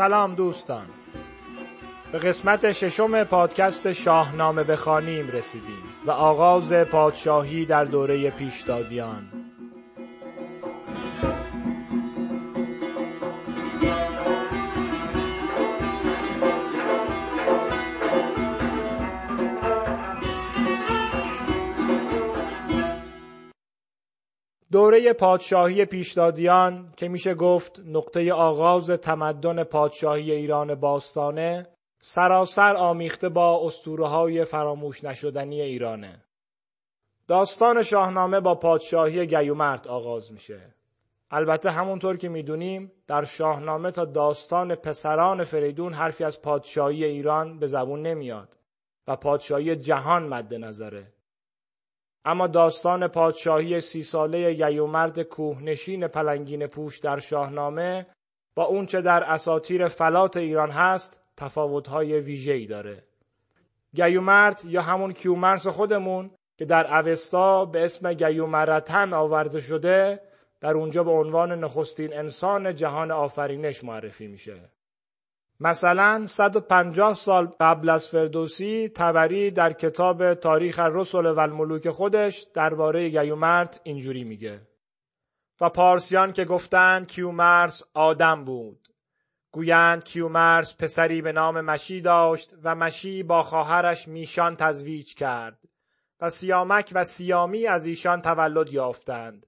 سلام دوستان. به قسمت ششم پادکست شاهنامه بخوانیم رسیدیم و آغاز پادشاهی در دوره پیشدادیان. دوره پادشاهی پیشدادیان که میشه گفت نقطه آغاز تمدن پادشاهی ایران باستانه سراسر آمیخته با اسطوره های فراموش نشدنی ایرانه. داستان شاهنامه با پادشاهی گیومرد آغاز میشه. البته همونطور که می‌دونیم در شاهنامه تا داستان پسران فریدون حرفی از پادشاهی ایران به زبون نمیاد و پادشاهی جهان مد نظره. اما داستان پادشاهی سی ساله گیومرد کوهنشین پلنگین پوش در شاهنامه با اونچه در اساطیر فلات ایران هست تفاوت‌های ویژه‌ای داره. گیومرد یا همون کیومرث خودمون که در اوستا به اسم گیومرتن آورده شده در اونجا به عنوان نخستین انسان جهان آفرینش معرفی میشه. مثلا 150 سال قبل از فردوسی طبری در کتاب تاریخ الرسل و الملوک خودش درباره گیومرت اینجوری میگه. و پارسیان که گفتند کیومرس آدم بود. گویند کیومرس پسری به نام مشی داشت و مشی با خواهرش میشان تزویج کرد و سیامک و سیامی از ایشان تولد یافتند.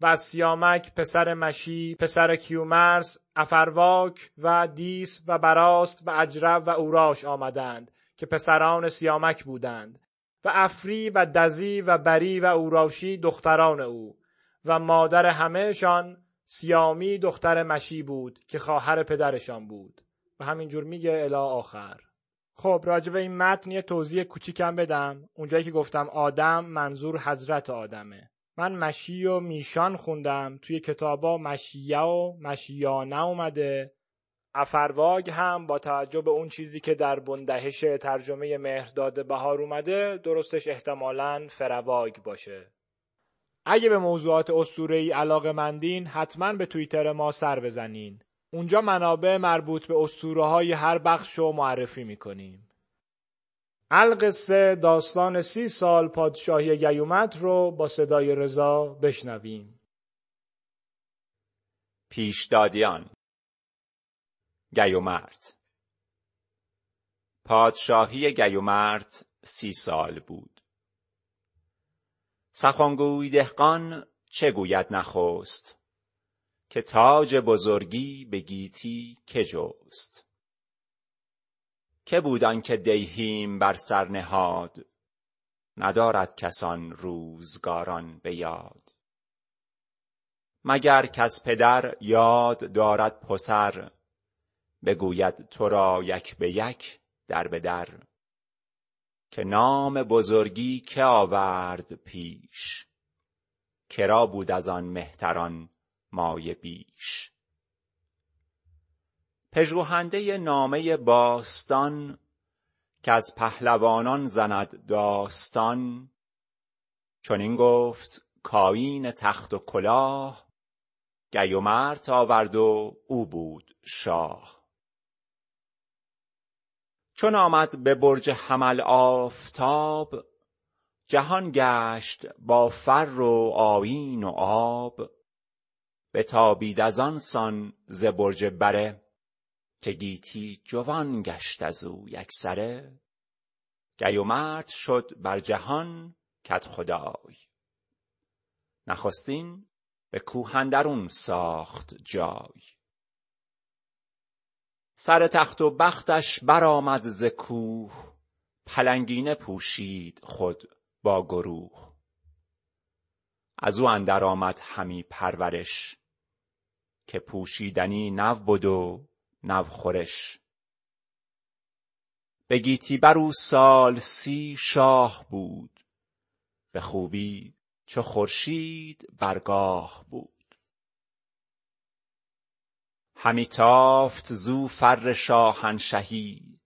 و سیامک پسر مشی پسر کیومرس افرواک و دیس و براست و اجرب و اوراش آمدند که پسران سیامک بودند و افری و دزی و بری و اوراشی دختران او و مادر همهشان سیامی دختر مشی بود که خواهر پدرشان بود. و همینجور میگه الا آخر. خب راجع به این متن یه توضیح کوچیکم بدم. اونجایی که گفتم آدم منظور حضرت آدمه. من مشی و میشان خوندم. توی کتابا مشیه و مشیانه اومده. افرواگ هم با توجه به اون چیزی که در بندهش ترجمه مهرداد بهار اومده درستش احتمالا فرواگ باشه. اگه به موضوعات اسطوره‌ای علاقه مندین حتما به توییتر ما سر بزنین. اونجا منابع مربوط به اسطوره های هر بخش رو معرفی می‌کنیم. القصه داستان سی سال پادشاهی گیومت رو با صدای رضا بشنویم. پیشدادیان گیومرت پادشاهی گیومرت سی سال بود. سخنگوی دهقان چه گوید نخست که تاج بزرگی به گیتی که جست که بود که دیهیم بر سر نهاد ندارد کسان روزگاران به یاد. مگر کس پدر یاد دارد پسر بگوید تو را یک به یک در به در. که نام بزرگی که آورد پیش کرا بود از آن مهتران مایه بیش. پژوهنده نامه باستان که از پهلوانان زند داستان چنین گفت کاین تخت و کلاه گیومرت آورد و او بود شاه. چون آمد به برج حمل آفتاب جهان گشت با فر و آیین و آب. بتابید از آن سان ز برج بره که گیتی جوان گشت از او یکسره گیومرد شد بر جهان کدخدای نخستین به کوه اندرون ساخت جای. سر تخت و بختش برآمد ز کوه پلنگینه پوشید خود با گروه. از او اندر آمد همی پرورش که پوشیدنی نو بد و نو خورش. به گیتی بر او سال سی شاه بود به خوبی چو خورشید برگاه بود. همی تافت زو فر شاهنشهی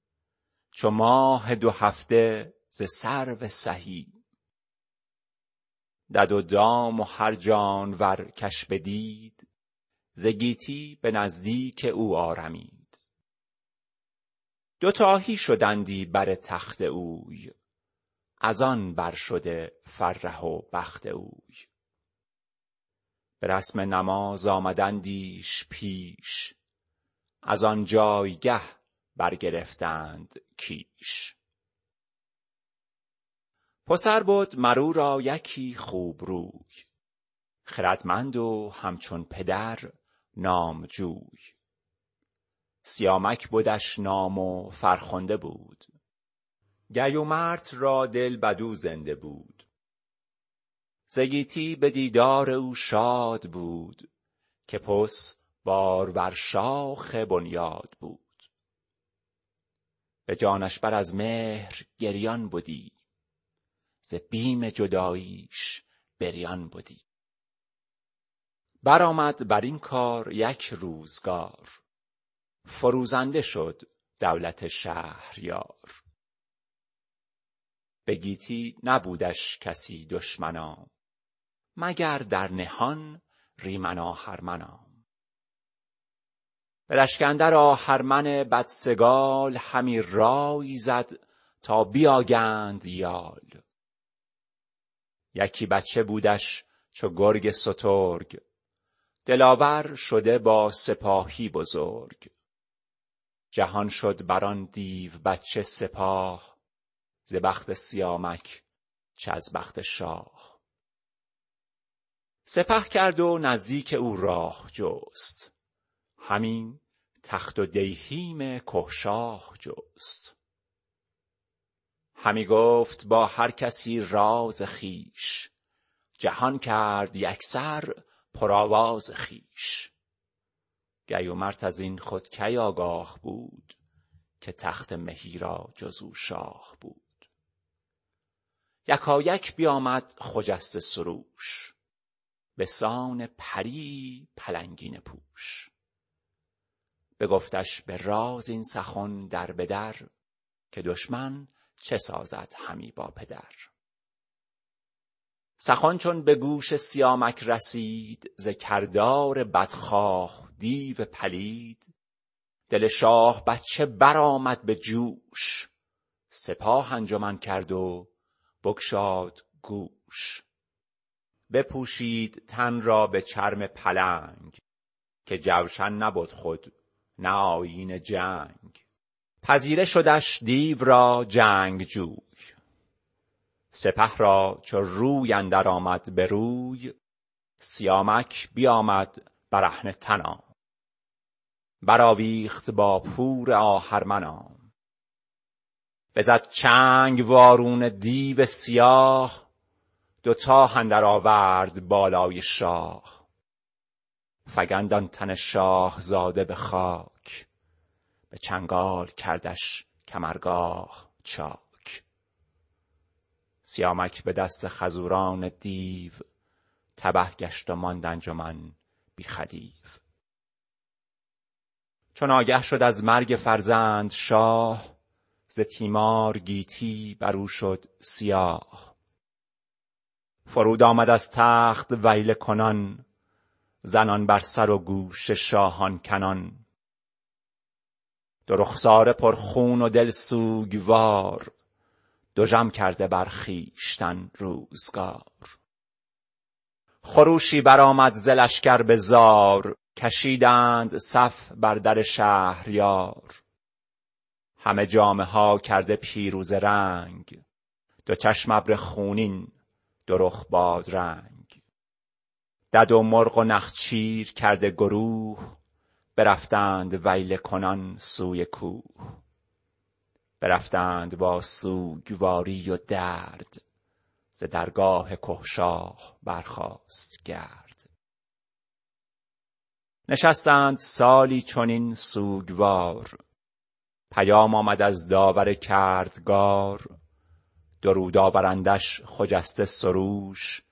چو ماه دو هفته ز سرو سهی. دد و دام و هر جانور کش بدید ز گیتی به نزدیک او آرمید. دوتاهی شدندی بر تخت اوی. از آن بر شده فرح و بخت اوی. به رسم نماز آمدندیش پیش. از آن جایگه برگرفتند کیش. پسر بد مر او را یکی خوب روی. خردمند و همچون پدر نامجوی. سیامک بدش نام و فرخنده بود. گیومرث را دل بدو زنده بود. ز گیتی به دیدار او شاد بود که پس بارور شاخ بنیاد بود. به جانش بر از مهر گریان بدی ز بیم جداییش بریان بدی برآمد بر این کار یک روزگار. فروزنده شد دولت شهریار. به گیتی نبودش کسی دشمنام مگر در نهان ریمن آهرمنام به لشکر اندر آهرمن بدسگال همی رای زد تا بیاگند یال. یکی بچه بودش چو گرگ سترگ دلاور شده با سپاهی بزرگ. جهان شد بر آن دیو بچه سپاه ز بخت سیامک چه از بخت شاه. سپه کرد و نزدیک او راه جست. همی تخت و دیهیم کهشاه جست. همی گفت با هر کسی راز خویش. جهان کرد یکسر پرآواز خویش گیومرث از این خود کی آگاه بود که تخت مهی را جز او شاه بود؟ یکایک بیامد خجسته سروش به سان پری پلنگینه پوش. بگفتش به راز این سخن در به در که دشمن چه سازد همی با پدر. سخن چون به گوش سیامک رسید ز کردار بدخواه دیو پلید. دل شاه بچه برآمد به جوش سپاه انجمن کرد و بگشاد گوش. بپوشید تن را به چرم پلنگ که جوشن نبد خود نه آیین جنگ. پذیره شدش دیو را جنگجوی سپه را چو روی اندر آمد به روی سیامک بیامد برهنه تنام برآویخت با پور آهرمنام بزد چنگ وارون دیو سیاه دو تاه اندر آورد بالای شاه. فگند تن شاهزاده به خاک به چنگال کردش کمرگاه چاک سیامک به دست خذوران دیو تبه گشت و ماند انجمن بی خدیو. چون آگه شد از مرگ فرزند شاه ز تیمار گیتی بر او شد سیاه. فرود آمد از تخت ویله کنان زنان بر سر و گوش شاهان کنان. دو رخساره پر خون و دل سوگوار دژم کرده بر خویشتن روزگار. خروشی برآمد ز لشکر به زار کشیدند صف بر در شهریار. همه جامه ها کرده پیروزه رنگ دو چشم ابر خونین دو رخ بادرنگ دد و مرغ و نخچیر کرده گروه برفتند ویله کنان سوی کوه. برفتند با سوگواری و درد. ز درگاه کهشاه برخاست گرد. نشستند سالی چنین سوگوار. پیام آمد از داور کردگار. درود آورندش خجسته سروش.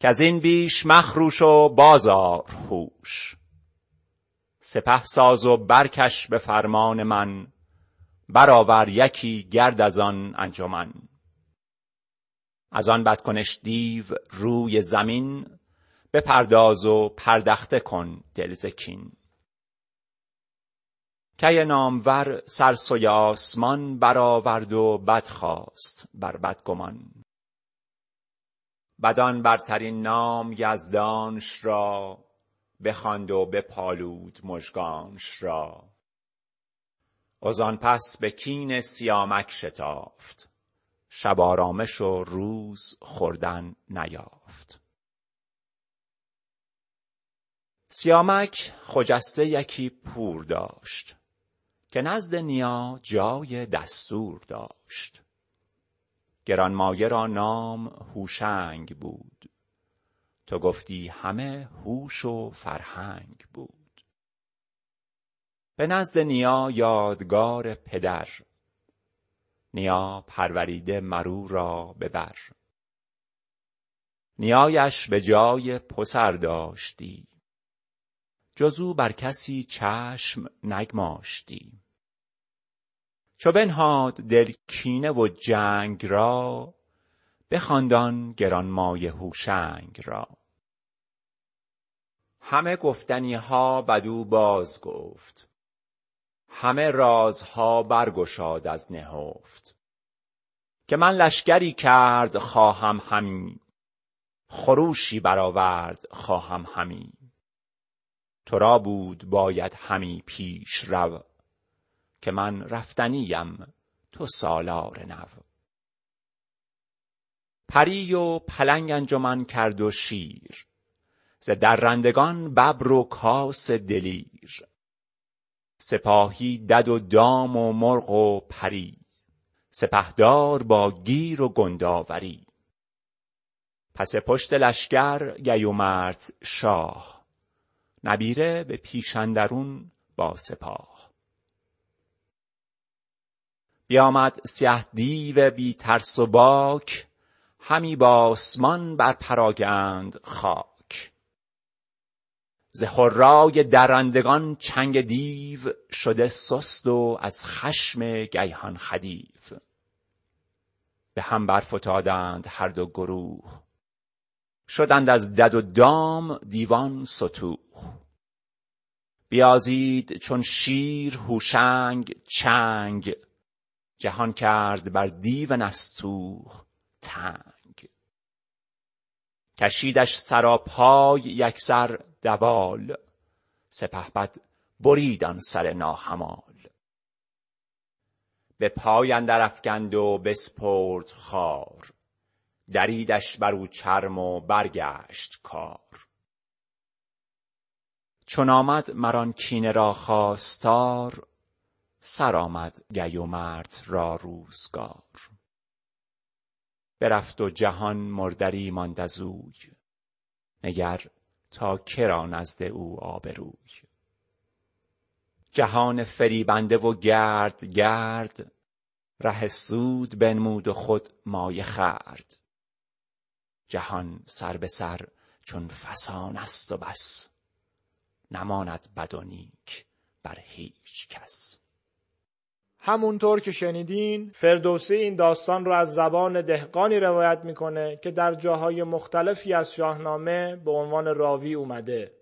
کز این بیش مخروش و باز آر هوش. سپه ساز و برکش به فرمان من. برآور یکی گرد از آن انجمن. از آن بدکنش دیو روی زمین بپرداز و پردخته کن دل ز کین. که نامور سرسوی آسمان برآورد و بد خواست بر بدگمان. بدان برترین نام یزدانش را بخواند و بپالود مژگانش را. وزان پس به کین سیامک شتافت. شب آرامش و روز خوردن نیافت. سیامک خجسته یکی پور داشت که نزد نیا جای دستور داشت. گرانمایه را نام هوشنگ بود. تو گفتی همه هوش و فرهنگ بود. به نزد نیا یادگار پدر. نیا پروریده مرو را به بر. نیایش به جای پسر داشتی. جز او بر کسی چشم نگماشتی. چو بنهاد دل کینه و جنگ را بخواند آن گرانمایه هوشنگ را. همه گفتنی ها بدو باز گفت. همه رازها برگشاد از نهفت. که من لشکری کرد خواهم همی خروشی برآورد خواهم همی. تو را بود باید همی پیش رو که من رفتنیم تو سالار نو. پری و پلنگ انجمن کرد و شیر ز درندگان ببر و کاس دلیر. سپاهی دد و دام و مرغ و پری. سپهدار با گیر و گنداوری. پس پشت لشکر گیومرث شاه. نبیره به پیش اندرون با سپاه. بیامد سیه دیو بی ترس و باک. همی بآسمان بر پراگند خاک. ز هرای درندگان چنگ دیو شده سست و از خشم گیهان خدیو. به هم برفتادند هر دو گروه. شدند از دد و دام دیوان ستوه بیازید چون شیر هوشنگ چنگ. جهان کرد بر دیو نستوه تنگ. کشیدش سراپای یکسر دوال. سپهبد برید آن سر ناهمال. به پای اندر افکند و بسپرد خوار دریدش بر او چرم و برگشت کار. چون آمد مر آن کینه را خواستار سر آمد گیومرث را روزگار. برفت و جهان مردری ماند از نگر تا که را نزد او آبروی. جهان فریبنده و گرد گرد ره سود بنمود و خود مایه خورد جهان سر به سر چون فسان است و بس نماند بد و نیک بر هیچ کس. همونطور که شنیدین فردوسی این داستان رو از زبان دهقانی روایت می‌کنه که در جاهای مختلفی از شاهنامه به عنوان راوی اومده.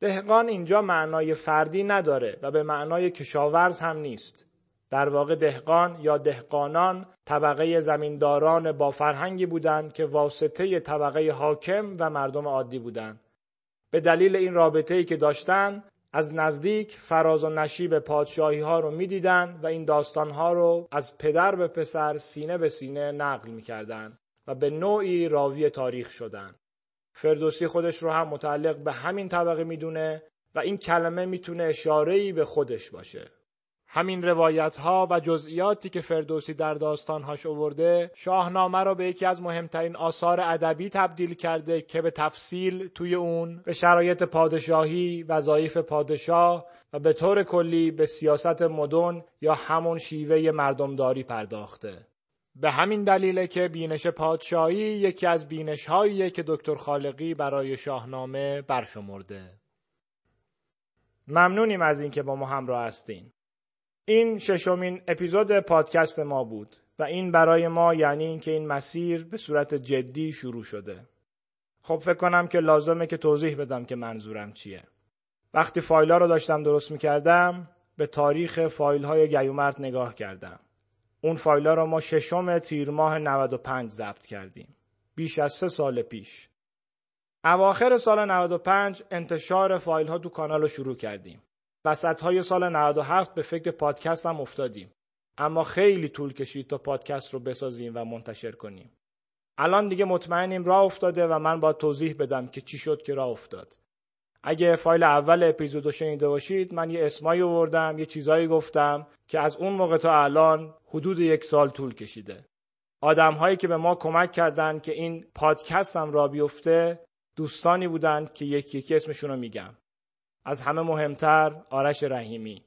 دهقان اینجا معنای فردی نداره و به معنای کشاورز هم نیست. در واقع دهقان یا دهقانان طبقه زمینداران با فرهنگی بودند که واسطه طبقه حاکم و مردم عادی بودند. به دلیل این رابطه ای که داشتن از نزدیک فراز و نشیب پادشاهی ها رو می‌دیدن و این داستان ها رو از پدر به پسر سینه به سینه نقل می‌کردند و به نوعی راوی تاریخ شدن. فردوسی خودش رو هم متعلق به همین طبقه می‌دونه و این کلمه می‌تونه اشاره‌ای به خودش باشه. همین روایت ها و جزئیاتی که فردوسی در داستانهاش آورده شاهنامه را به یکی از مهمترین آثار ادبی تبدیل کرده که به تفصیل توی اون به شرایط پادشاهی، وظایف پادشاه و به طور کلی به سیاست مدن یا همون شیوه مردمداری پرداخته. به همین دلیله که بینش پادشاهی یکی از بینش هاییه که دکتر خالقی برای شاهنامه برشمرده. ممنونیم از اینکه با ما همراه هستین. این ششمین اپیزود پادکست ما بود و این برای ما یعنی اینکه این مسیر به صورت جدی شروع شده. خب فکر کنم که لازمه که توضیح بدم که منظورم چیه. وقتی فایلا رو داشتم درست می‌کردم به تاریخ فایل های گیومرد نگاه کردم. اون فایل ها را ما ششم تیر ماه 95 ضبط کردیم. بیش از سه سال پیش. اواخر سال 95 انتشار فایل ها تو کانال رو شروع کردیم. وسط های سال 97 به فکر پادکست هم افتادیم. اما خیلی طول کشید تا پادکست رو بسازیم و منتشر کنیم. الان دیگه مطمئنیم راه افتاده و من با توضیح بدم که چی شد که راه افتاد. اگه فایل اول اپیزود رو شنیده باشید من یه اسمایی آوردم یه چیزایی گفتم که از اون موقع تا الان حدود یک سال طول کشیده. آدم هایی که به ما کمک کردن که این پادکست هم را بیفته دوستانی بودن که یکی یکی اسمشون رو میگم. از همه مهمتر آرش رحیمی.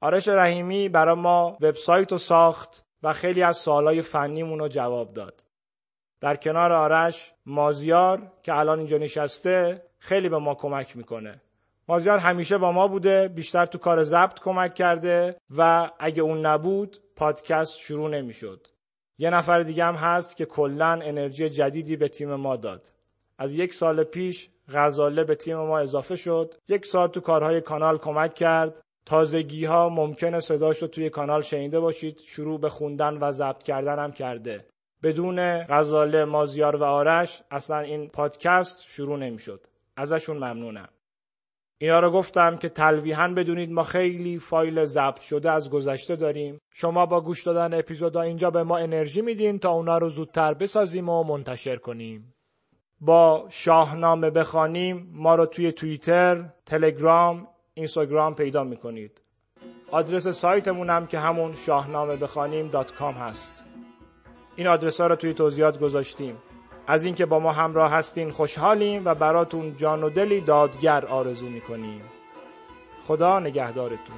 آرش رحیمی برای ما وبسایت رو ساخت و خیلی از سوالای فنیمون رو جواب داد. در کنار آرش مازیار که الان اینجا نشسته خیلی به ما کمک می‌کنه. مازیار همیشه با ما بوده بیشتر تو کار ضبط کمک کرده و اگه اون نبود پادکست شروع نمی‌شد. یه نفر دیگه هم هست که کلا انرژی جدیدی به تیم ما داد. از یک سال پیش غزاله به تیم ما اضافه شد. یک سال تو کارهای کانال کمک کرد. تازگی ها ممکنه صداش رو توی کانال شنیده باشید شروع به خوندن و ضبط کردن هم کرده. بدون غزاله مازیار و آرش اصلا این پادکست شروع نمی‌شد. ازشون ممنونم. اینا رو گفتم که تلویحا بدونید ما خیلی فایل ضبط شده از گذشته داریم شما با گوش دادن اپیزودا اینجا به ما انرژی میدین تا اونا رو زودتر بسازیم و منتشر کنیم با شاهنامه بخوانیم ما رو توی توییتر، تلگرام، اینستاگرام پیدا می‌کنید. آدرس سایتمون هم که همون شاهنامه بخوانیم کام هست. این آدرس ها رو توی توضیحات گذاشتیم. از اینکه با ما همراه هستین خوشحالیم و براتون جان و دلی دادگر آرزو می‌کنیم. خدا نگهدارتون.